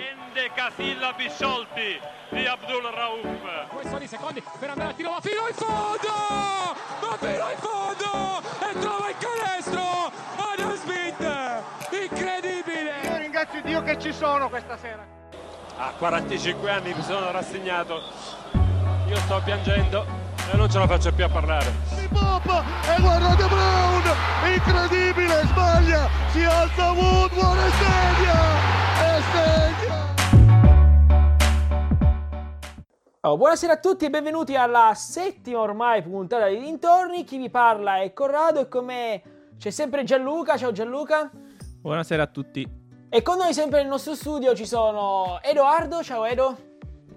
endecasillabi sciolti di Abdul Rauf. Questo di secondi per andare a tiro, ma fino in fondo! Ma fino in fondo! E trova il canestro! Adam Smith! Incredibile! Io ringrazio Dio che ci sono questa sera. A 45 anni mi sono rassegnato. Io sto piangendo e non ce la faccio più a parlare. Pop e guardate Brown! Incredibile, sbaglia! Si alza Woodward e segna! Oh, buonasera a tutti e benvenuti alla settima ormai puntata di Dintorni. Chi vi parla è Corrado e con me c'è sempre Gianluca. Ciao Gianluca. Buonasera a tutti. E con noi sempre nel nostro studio ci sono Edoardo. Ciao Edo.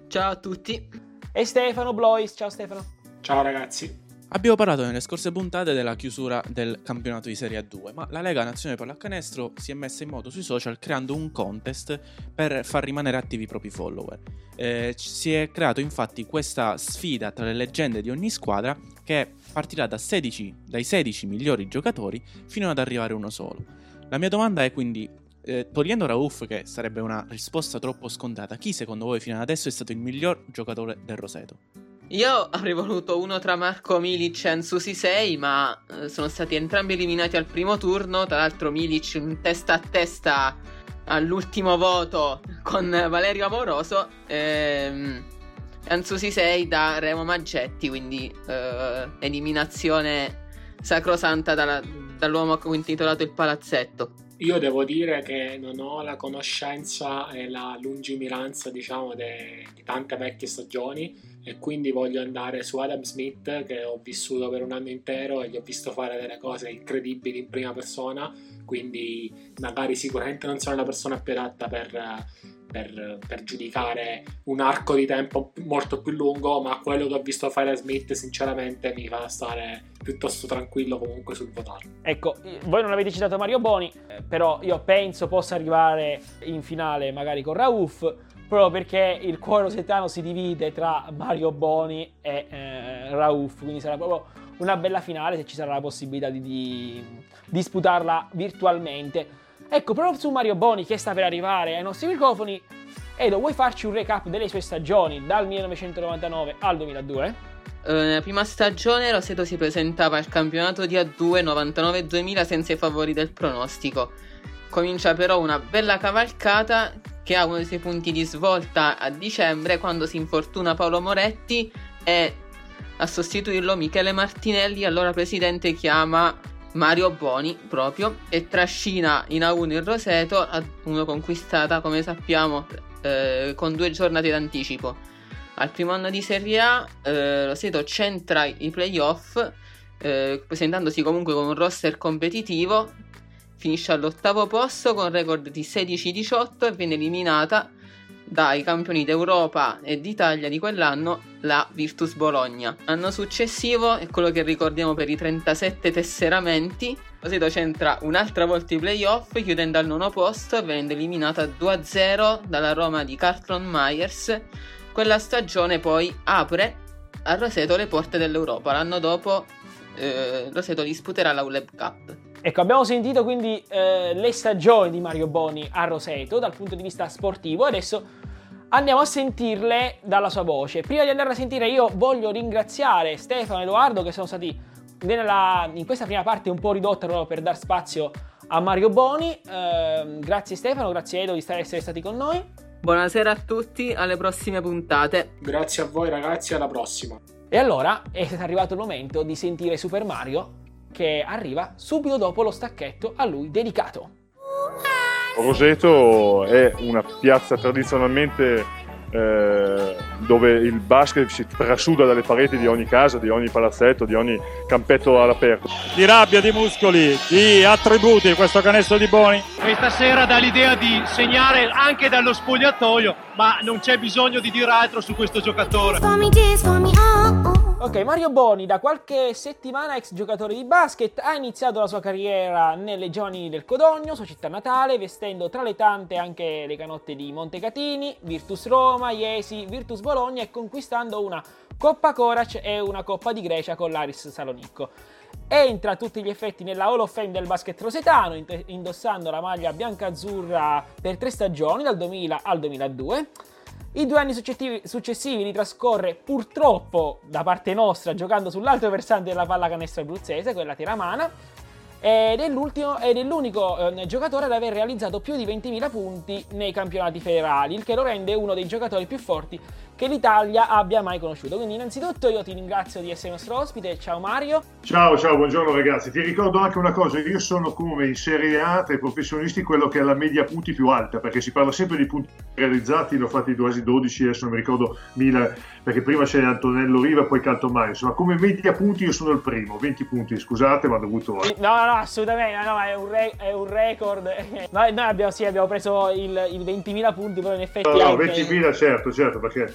Ciao a tutti. E Stefano Blois. Ciao Stefano. Ciao ragazzi. Abbiamo parlato nelle scorse puntate della chiusura del campionato di Serie A2, ma la Lega Nazionale Pallacanestro si è messa in moto sui social creando un contest per far rimanere attivi i propri follower. Eh, si è creato infatti questa sfida tra le leggende di ogni squadra che partirà da 16, dai 16 migliori giocatori fino ad arrivare uno solo. La mia domanda è quindi, eh, togliendo Rauf, che sarebbe una risposta troppo scontata, chi secondo voi fino ad adesso è stato il miglior giocatore del Roseto? Io avrei voluto uno tra Marco Milic e Ansusi 6, ma eh, sono stati entrambi eliminati al primo turno. Tra l'altro, Milic in testa a testa all'ultimo voto con Valerio Amoroso. Ehm, Ansusi 6 da Remo Maggetti, quindi eh, eliminazione sacrosanta dalla, dall'uomo che ha intitolato il palazzetto. Io devo dire che non ho la conoscenza e la lungimiranza, diciamo, de- di tante vecchie stagioni e quindi voglio andare su Adam Smith che ho vissuto per un anno intero e gli ho visto fare delle cose incredibili in prima persona, quindi magari sicuramente non sono la persona più adatta per, per, per giudicare un arco di tempo molto più lungo, ma quello che ho visto fare a Smith sinceramente mi fa stare piuttosto tranquillo comunque sul votarlo. Ecco, voi non avete citato Mario Boni, eh, però io penso possa arrivare in finale magari con Rauf proprio perché il cuore rosetano si divide tra Mario Boni e eh, Rauf, quindi sarà proprio una bella finale se ci sarà la possibilità di, di disputarla virtualmente. Ecco, proprio su Mario Boni che sta per arrivare ai nostri microfoni, Edo, vuoi farci un recap delle sue stagioni dal 1999 al 2002? Uh, nella prima stagione Roseto si presentava al campionato di A2 99-2000 senza i favori del pronostico. Comincia però una bella cavalcata che ha uno dei suoi punti di svolta a dicembre quando si infortuna Paolo Moretti e a sostituirlo Michele Martinelli, allora presidente chiama Mario Boni proprio e trascina in A1 il Roseto a uno conquistata come sappiamo eh, con due giornate d'anticipo. Al primo anno di Serie A eh, Roseto centra i playoff eh, presentandosi comunque con un roster competitivo finisce all'ottavo posto con record di 16-18 e viene eliminata dai campioni d'Europa e d'Italia di quell'anno, la Virtus Bologna. L'anno successivo è quello che ricordiamo per i 37 tesseramenti. Roseto centra un'altra volta i playoff, chiudendo al nono posto e venendo eliminata 2-0 dalla Roma di Carlton Myers. Quella stagione poi apre a Roseto le porte dell'Europa. L'anno dopo eh, Roseto disputerà la ULEB Cup. Ecco, abbiamo sentito quindi eh, le stagioni di Mario Boni a Roseto dal punto di vista sportivo adesso andiamo a sentirle dalla sua voce. Prima di andare a sentire io voglio ringraziare Stefano e Edoardo che sono stati nella, in questa prima parte un po' ridotta proprio per dar spazio a Mario Boni. Eh, grazie Stefano, grazie Edo di essere stati con noi. Buonasera a tutti, alle prossime puntate. Grazie a voi ragazzi, alla prossima. E allora è arrivato il momento di sentire Super Mario che arriva subito dopo lo stacchetto a lui dedicato. Roseto è una piazza tradizionalmente eh, dove il basket si trasuda dalle pareti di ogni casa, di ogni palazzetto, di ogni campetto all'aperto. Di rabbia, di muscoli, di attributi questo canestro di Boni. Questa sera dà l'idea di segnare anche dallo spogliatoio, ma non c'è bisogno di dire altro su questo giocatore. Ok, Mario Boni, da qualche settimana ex giocatore di basket, ha iniziato la sua carriera nelle giovanili del Codogno, sua città natale, vestendo tra le tante anche le canotte di Montecatini, Virtus Roma, Iesi, Virtus Bologna e conquistando una Coppa Corac e una Coppa di Grecia con l'Aris Salonicco. Entra a tutti gli effetti nella Hall of Fame del basket rosetano, indossando la maglia bianca-azzurra per tre stagioni, dal 2000 al 2002. I due anni successivi, li trascorre purtroppo da parte nostra giocando sull'altro versante della pallacanestro abruzzese, quella tiramana, ed è, ed è l'unico eh, giocatore ad aver realizzato più di 20.000 punti nei campionati federali, il che lo rende uno dei giocatori più forti che l'Italia abbia mai conosciuto. Quindi innanzitutto io ti ringrazio di essere nostro ospite, ciao Mario. Ciao, ciao, buongiorno ragazzi. Ti ricordo anche una cosa, io sono come in Serie A tra i professionisti quello che ha la media punti più alta, perché si parla sempre di punti realizzati, ne ho fatti quasi 12, adesso non mi ricordo 1000, perché prima c'è Antonello Riva, poi Caltomai, insomma come media punti io sono il primo, 20 punti, scusate ma ho dovuto... No, no, assolutamente, no, è, un re- è un record. Noi, noi abbiamo, sì, abbiamo preso il, il 20.000 punti, però in effetti... No, no 20.000 certo, certo, perché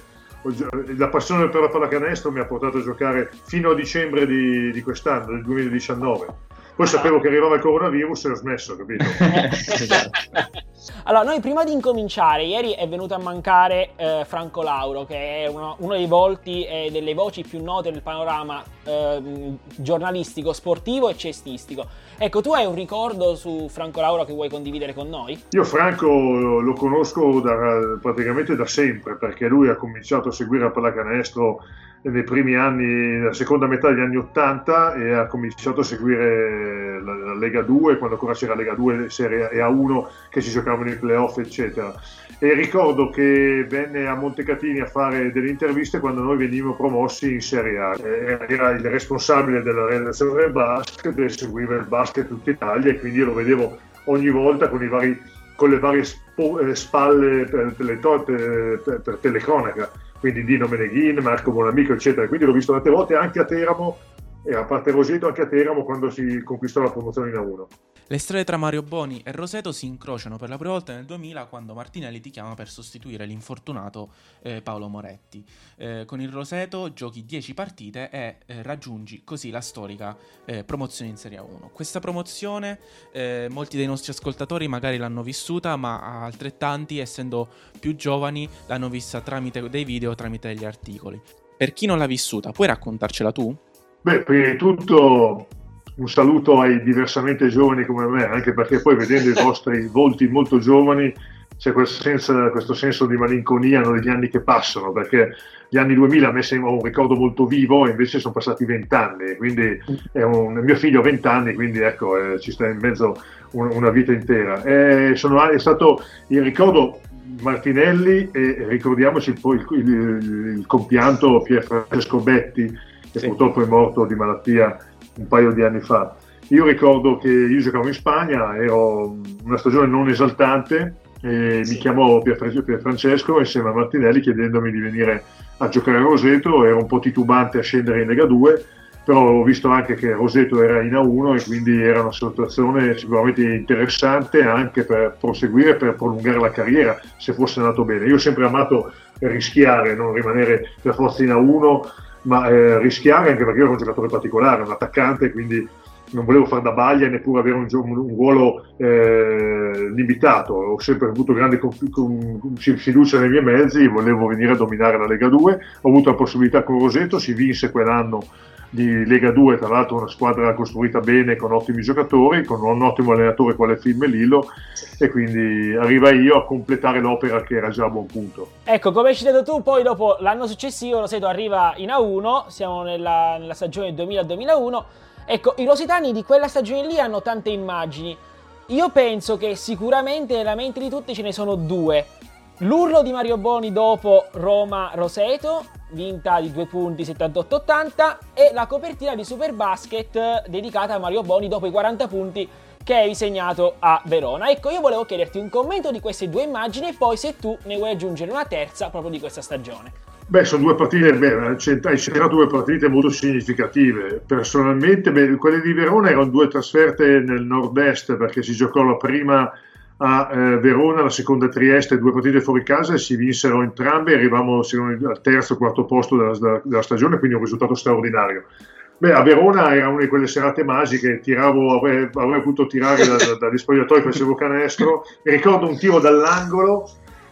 la passione per la pallacanestro mi ha portato a giocare fino a dicembre di, di quest'anno, del 2019. Poi sapevo che arrivava il coronavirus e ho smesso, capito? allora, noi prima di incominciare, ieri è venuto a mancare eh, Franco Lauro, che è uno, uno dei volti e delle voci più note nel panorama eh, giornalistico, sportivo e cestistico. Ecco, tu hai un ricordo su Franco Lauro che vuoi condividere con noi? Io Franco lo conosco da, praticamente da sempre, perché lui ha cominciato a seguire la pallacanestro nei primi anni, nella seconda metà degli anni 80 e ha cominciato a seguire la, la Lega 2, quando ancora c'era Lega 2 Serie e A1 che si giocavano i playoff eccetera. E ricordo che venne a Montecatini a fare delle interviste quando noi venivamo promossi in Serie A. Era il responsabile della redazione del basket e seguiva il basket tutta Italia e quindi io lo vedevo ogni volta con, vari, con le varie eh, spalle per, per, per, per telecronaca quindi Dino Meneghin, Marco Buonamico, eccetera. Quindi l'ho visto tante volte anche a Teramo, e a parte Roseto anche a Teramo quando si conquistò la promozione in A1. Le strade tra Mario Boni e Roseto si incrociano per la prima volta nel 2000 quando Martinelli ti chiama per sostituire l'infortunato eh, Paolo Moretti. Eh, con il Roseto giochi 10 partite e eh, raggiungi così la storica eh, promozione in Serie 1. Questa promozione eh, molti dei nostri ascoltatori magari l'hanno vissuta, ma altrettanti, essendo più giovani, l'hanno vista tramite dei video, tramite degli articoli. Per chi non l'ha vissuta, puoi raccontarcela tu? Beh, prima di tutto un saluto ai diversamente giovani come me, anche perché poi vedendo i vostri volti molto giovani c'è questo senso, questo senso di malinconia negli anni che passano, perché gli anni 2000 a me sembra un ricordo molto vivo, invece sono passati vent'anni, quindi un, mio figlio ha vent'anni, quindi ecco, eh, ci sta in mezzo un, una vita intera. E sono, è stato il ricordo Martinelli e ricordiamoci poi il, il, il compianto Pier Francesco Betti, che sì. purtroppo è morto di malattia un paio di anni fa. Io ricordo che io giocavo in Spagna, ero una stagione non esaltante, e sì. mi chiamò Pier, Francesco insieme a Martinelli chiedendomi di venire a giocare a Roseto, ero un po' titubante a scendere in Lega 2, però ho visto anche che Roseto era in A1 e quindi era una situazione sicuramente interessante anche per proseguire, per prolungare la carriera se fosse andato bene. Io ho sempre amato rischiare, non rimanere per forza in A1 ma eh, rischiare anche perché io ero un giocatore particolare, un attaccante, quindi non volevo fare da baglia neppure avere un, un, un ruolo eh, limitato. Ho sempre avuto grande conf- con, fiducia nei miei mezzi, volevo venire a dominare la Lega 2. Ho avuto la possibilità con Roseto, si vinse quell'anno di Lega 2, tra l'altro una squadra costruita bene con ottimi giocatori, con un ottimo allenatore quale Film Lillo e quindi arriva io a completare l'opera che era già a buon punto. Ecco, come hai citato tu, poi dopo l'anno successivo Roseto arriva in A1, siamo nella, nella stagione 2000-2001, ecco, i rositani di quella stagione lì hanno tante immagini. Io penso che sicuramente nella mente di tutti ce ne sono due. L'urlo di Mario Boni dopo Roma-Roseto vinta di due punti 78-80 e la copertina di Superbasket dedicata a Mario Boni dopo i 40 punti che hai segnato a Verona. Ecco, io volevo chiederti un commento di queste due immagini e poi se tu ne vuoi aggiungere una terza proprio di questa stagione. Beh, sono due partite, beh, hai centrato due partite molto significative. Personalmente, beh, quelle di Verona erano due trasferte nel nord-est perché si giocò la prima a eh, Verona, la seconda a Trieste, due partite fuori casa e si vinsero entrambe, arrivavamo al terzo, quarto posto della, della stagione, quindi un risultato straordinario. Beh, a Verona era una di quelle serate magiche, tiravo, avrei, avrei potuto tirare da, da, dagli spogliatoi, facevo canestro, mi ricordo un tiro dall'angolo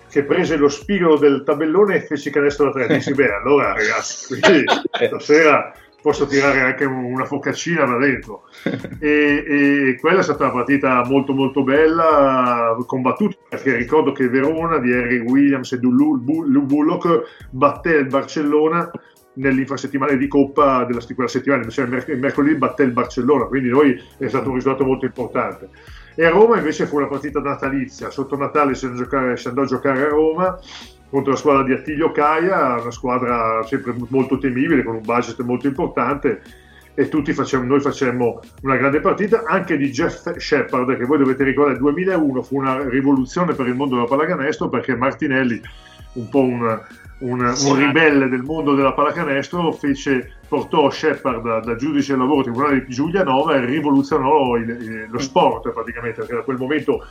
che prese lo spigolo del tabellone e fece canestro da tre. Dissi, beh, allora ragazzi, qui stasera posso tirare anche una focaccina da dentro. E, e, quella è stata una partita molto molto bella, combattuta, perché ricordo che Verona di Harry Williams e Lou Bullock batté il Barcellona nell'infrasettimana di Coppa della quella settimana, cioè il mercoledì batté il Barcellona, quindi noi è stato un risultato molto importante. E a Roma invece fu una partita natalizia, sotto Natale si andò a giocare a Roma contro la squadra di Attilio Caia, una squadra sempre molto temibile, con un budget molto importante e tutti facciamo, noi facemmo una grande partita, anche di Jeff Shepard, che voi dovete ricordare, il 2001 fu una rivoluzione per il mondo della pallacanestro perché Martinelli, un po' un, un, un ribelle del mondo della pallacanestro, fece, portò Shepard da, da giudice del lavoro tribunale di Giulianova e rivoluzionò il, il, lo sport praticamente, perché da quel momento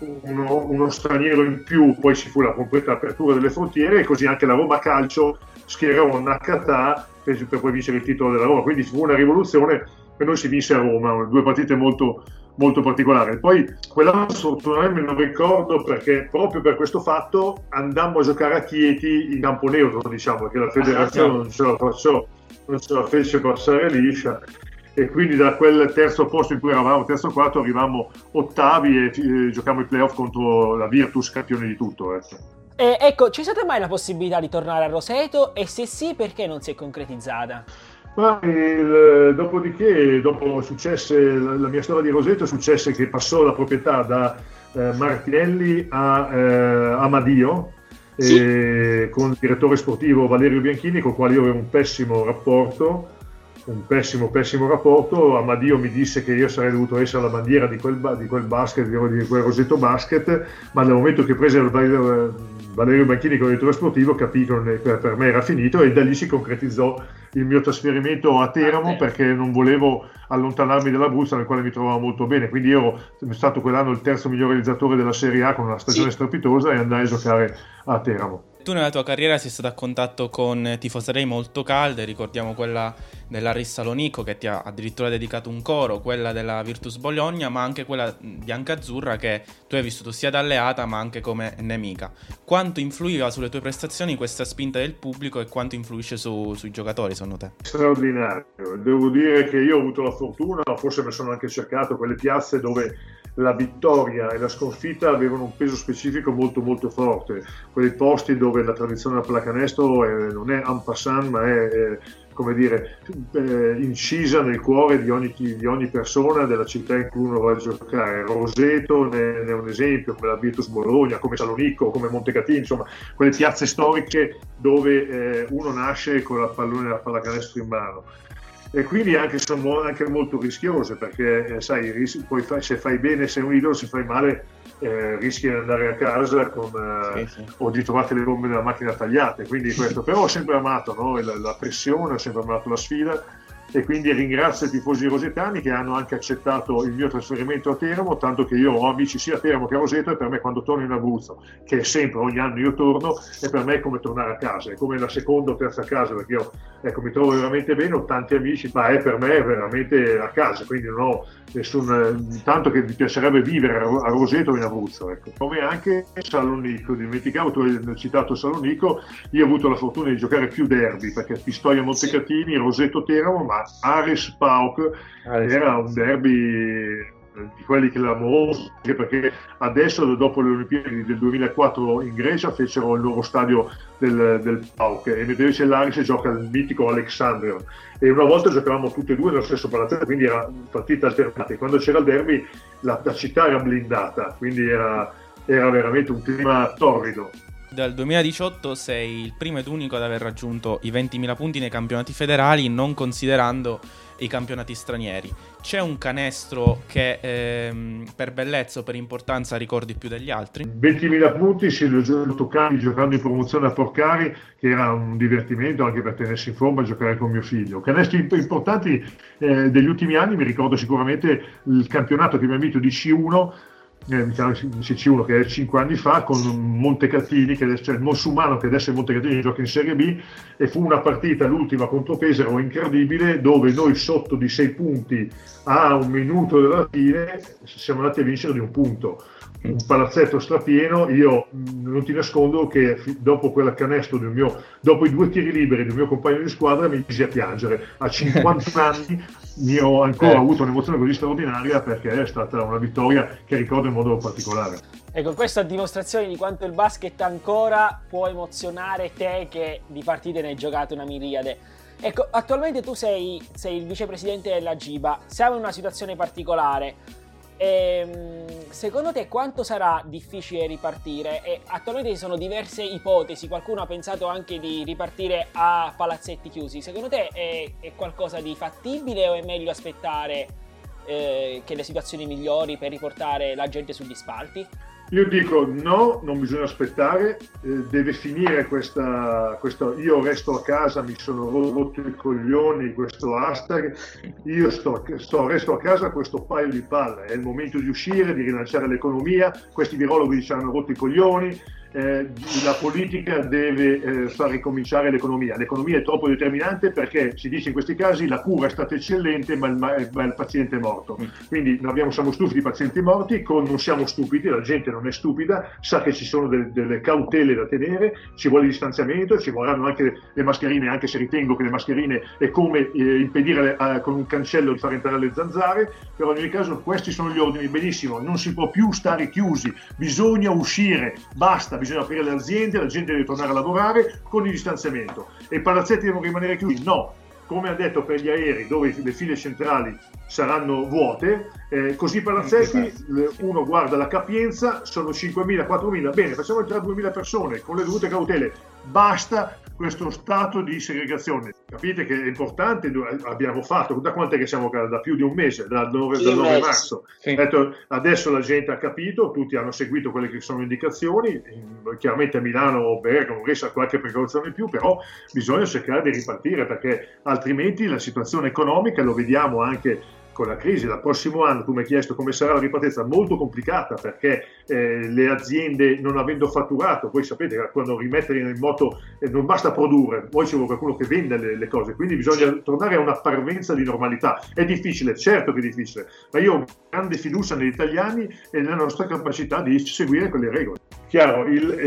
uno, uno, straniero in più, poi ci fu la completa apertura delle frontiere e così anche la Roma Calcio schierò Nakata per, per poi vincere il titolo della Roma, quindi fu una rivoluzione e noi si vinse a Roma, due partite molto, molto particolari. Poi quell'anno sfortunatamente me lo ricordo perché proprio per questo fatto andammo a giocare a Chieti in campo neutro, diciamo, perché la federazione non ce la, faccio, non ce la fece passare liscia e quindi da quel terzo posto in cui eravamo, terzo quarto, arrivavamo ottavi e eh, giocavamo i playoff contro la Virtus, campione di tutto. Ecco. Eh, ecco, c'è stata mai la possibilità di tornare a Roseto e se sì, perché non si è concretizzata? Ma il, dopodiché, dopo successe, la, la, mia storia di Roseto successe che passò la proprietà da eh, Martinelli a eh, Amadio, sì. eh, con il direttore sportivo Valerio Bianchini, con il quale io avevo un pessimo rapporto un pessimo, pessimo rapporto. Amadio mi disse che io sarei dovuto essere la bandiera di quel, di quel basket, di quel Rosetto Basket, ma nel momento che prese il Valerio Banchini come direttore sportivo capì che per me era finito e da lì si concretizzò il mio trasferimento a Teramo perché non volevo allontanarmi dall'Abruzzo nel quale mi trovavo molto bene. Quindi io sono stato quell'anno il terzo miglior realizzatore della Serie A con una stagione sì. strepitosa e andai a giocare a Teramo tu nella tua carriera sei stato a contatto con tifoserie molto calde, ricordiamo quella dell'Aris Salonico che ti ha addirittura dedicato un coro, quella della Virtus Bologna, ma anche quella bianca-azzurra che tu hai vissuto sia da alleata ma anche come nemica. Quanto influiva sulle tue prestazioni questa spinta del pubblico e quanto influisce su, sui giocatori secondo te? Straordinario, devo dire che io ho avuto la fortuna, forse mi sono anche cercato quelle piazze dove la vittoria e la sconfitta avevano un peso specifico molto molto forte, quei posti dove la tradizione del pallacanestro è, non è en passant ma è, è come dire, eh, incisa nel cuore di ogni, di ogni, persona della città in cui uno va a giocare. Roseto ne, ne, è un esempio, come la Virtus Bologna, come Salonico, come Montecatini, insomma, quelle piazze storiche dove eh, uno nasce con la pallone la pallacanestro in mano e quindi anche, sono anche molto rischiose perché eh, sai, ris- poi fa- se fai bene sei un idolo, se fai male eh, rischi di andare a casa con, eh, sì, sì. o di trovare le bombe nella macchina tagliate, quindi questo, però ho sempre amato no? la, la pressione, ho sempre amato la sfida e quindi ringrazio i tifosi rosetani che hanno anche accettato il mio trasferimento a Teramo, tanto che io ho amici sia a Teramo che a Roseto e per me quando torno in Abruzzo, che è sempre, ogni anno io torno, è per me come tornare a casa, è come la seconda o terza casa, perché io ecco, mi trovo veramente bene, ho tanti amici, ma è per me veramente a casa, quindi non ho nessun, tanto che mi piacerebbe vivere a Roseto o in Abruzzo. Ecco. Come anche Salonico, dimenticavo, tu hai citato Salonico, io ho avuto la fortuna di giocare più derby, perché Pistoia Montecatini, Roseto Teramo, ma Ares Pauk era un derby di quelli anche perché adesso dopo le Olimpiadi del 2004 in Grecia fecero il nuovo stadio del, del PAOK e invece l'Aris gioca il mitico Alexandria. E una volta giocavamo tutti e due nello stesso palazzetto quindi era partita alternata. E quando c'era il derby la, la città era blindata quindi era, era veramente un clima torrido dal 2018 sei il primo ed unico ad aver raggiunto i 20.000 punti nei campionati federali, non considerando i campionati stranieri. C'è un canestro che ehm, per bellezza o per importanza ricordi più degli altri? 20.000 punti, sì, l'ho toccato giocando in promozione a Porcari, che era un divertimento anche per tenersi in forma e giocare con mio figlio. Canestri importanti eh, degli ultimi anni, mi ricordo sicuramente il campionato che abbiamo vinto di C1 eh, mi chiama CC1 che è 5 anni fa con Montecatini, che adesso, cioè il Monsumano che adesso è Montecatini gioca in Serie B e fu una partita, l'ultima contro Pesaro, incredibile dove noi sotto di 6 punti a un minuto dalla fine siamo andati a vincere di un punto un palazzetto strapieno, io non ti nascondo che dopo quella canestro del mio, dopo i due tiri liberi del mio compagno di squadra mi misi a piangere. A 50 anni mi ho ancora Eh. avuto un'emozione così straordinaria perché è stata una vittoria che ricordo in modo particolare. Ecco, questa è dimostrazione di quanto il basket ancora può emozionare te che di partite ne hai giocate una miriade. Ecco, attualmente tu sei, sei il vicepresidente della GIBA, siamo in una situazione particolare. Ehm, secondo te quanto sarà difficile ripartire? E attualmente ci sono diverse ipotesi, qualcuno ha pensato anche di ripartire a palazzetti chiusi. Secondo te è, è qualcosa di fattibile o è meglio aspettare eh, che le situazioni migliori per riportare la gente sugli spalti? Io dico no, non bisogna aspettare, eh, deve finire questa, questo io resto a casa, mi sono rotto i coglioni, questo hashtag, io sto, sto- resto a casa questo paio di palle, è il momento di uscire, di rilanciare l'economia, questi virologhi ci hanno rotto i coglioni, eh, la politica deve eh, far ricominciare l'economia. L'economia è troppo determinante perché si dice in questi casi la cura è stata eccellente ma il, ma- ma il paziente è morto. Quindi non abbiamo- siamo stufi di pazienti morti, con- non siamo stupidi, la gente non è stupida, sa che ci sono del- delle cautele da tenere, ci vuole distanziamento, ci vorranno anche le mascherine, anche se ritengo che le mascherine è come eh, impedire eh, con un cancello di far entrare le zanzare, però in ogni caso questi sono gli ordini, benissimo, non si può più stare chiusi, bisogna uscire, basta, bisogna aprire le aziende, la gente deve tornare a lavorare con il distanziamento. E i palazzetti devono rimanere chiusi? No, come ha detto per gli aerei dove le file centrali saranno vuote, eh, così i palazzetti, uno guarda la capienza, sono 5.000, 4.000, bene, facciamo entrare 2.000 persone con le dovute cautele, basta questo stato di segregazione. Capite che è importante, abbiamo fatto, da quanto è che siamo? Da più di un mese, dal 9, Sì, dal un 9 mese. marzo. Sì. Detto, adesso la gente ha capito, tutti hanno seguito quelle che sono indicazioni, in- chiaramente a Milano o Bergamo resta qualche precauzione in più, però bisogna cercare di ripartire perché altrimenti la situazione economica, lo vediamo anche con la crisi, dal prossimo anno tu mi hai chiesto come sarà la ripartenza, molto complicata perché eh, le aziende non avendo fatturato, voi sapete che quando rimettere in moto eh, non basta produrre, poi ci vuole qualcuno che venda le, le cose, quindi bisogna tornare a una parvenza di normalità. È difficile, certo che è difficile, ma io grande fiducia negli italiani e nella nostra capacità di seguire quelle regole. Chiaro, il-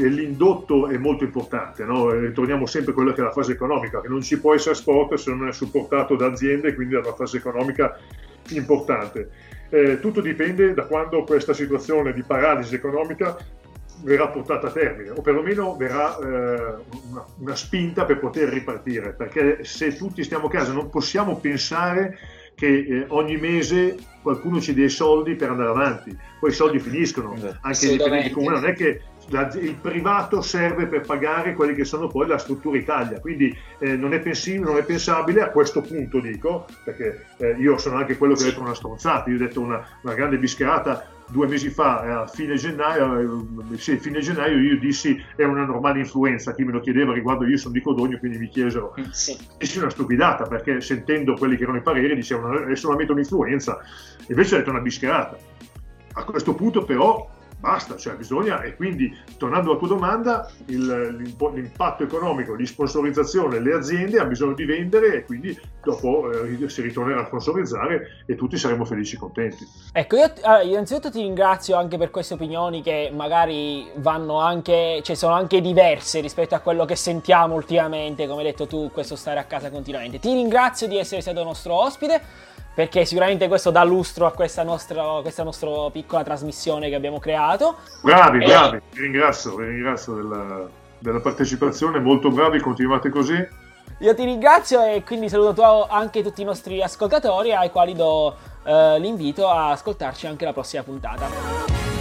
il- l'indotto è molto importante, no? Eh, torniamo sempre a quella che è la fase economica, che non ci può essere sport se non è supportato da aziende, quindi da una fase economica importante. Eh, tutto dipende da quando questa situazione di paralisi economica verrà portata a termine o perlomeno verrà eh, una, una spinta per poter ripartire perché se tutti stiamo a casa non possiamo pensare che eh, ogni mese qualcuno ci dia i soldi per andare avanti. Poi i soldi finiscono anche i dipendenti comuni. Non è che la- il privato serve per pagare quelli che sono poi la struttura Italia, quindi eh, non, è pensi- non è pensabile a questo punto, dico, perché eh, io sono anche quello che ha detto una stronzata, io ho detto una, una grande bischerata due mesi fa, eh, a fine gennaio, eh, sì, fine gennaio io dissi è una normale influenza, chi me lo chiedeva riguardo io sono di Codogno, quindi mi chiesero, dissi una stupidata, perché sentendo quelli che erano i pareri dicevano è solamente un'influenza, invece ho detto una bischerata. A questo punto però basta, cioè bisogna, e quindi tornando alla tua domanda, il- l'impatto economico di sponsorizzazione, le aziende hanno bisogno di vendere e quindi dopo eh, si ritornerà a sponsorizzare e tutti saremo felici e contenti. Ecco, io allora, innanzitutto ti ringrazio anche per queste opinioni che magari vanno anche, cioè sono anche diverse rispetto a quello che sentiamo ultimamente, come hai detto tu, questo stare a casa continuamente. Ti ringrazio di essere stato nostro ospite, perché sicuramente questo dà lustro a questa nostra, questa nostra piccola trasmissione che abbiamo creato. Bravi, E- bravi, vi ringrazio, vi ringrazio della, della partecipazione, molto bravi, continuate così. Io ti ringrazio e quindi saluto anche tutti i nostri ascoltatori ai quali do eh, l'invito a ascoltarci anche la prossima puntata.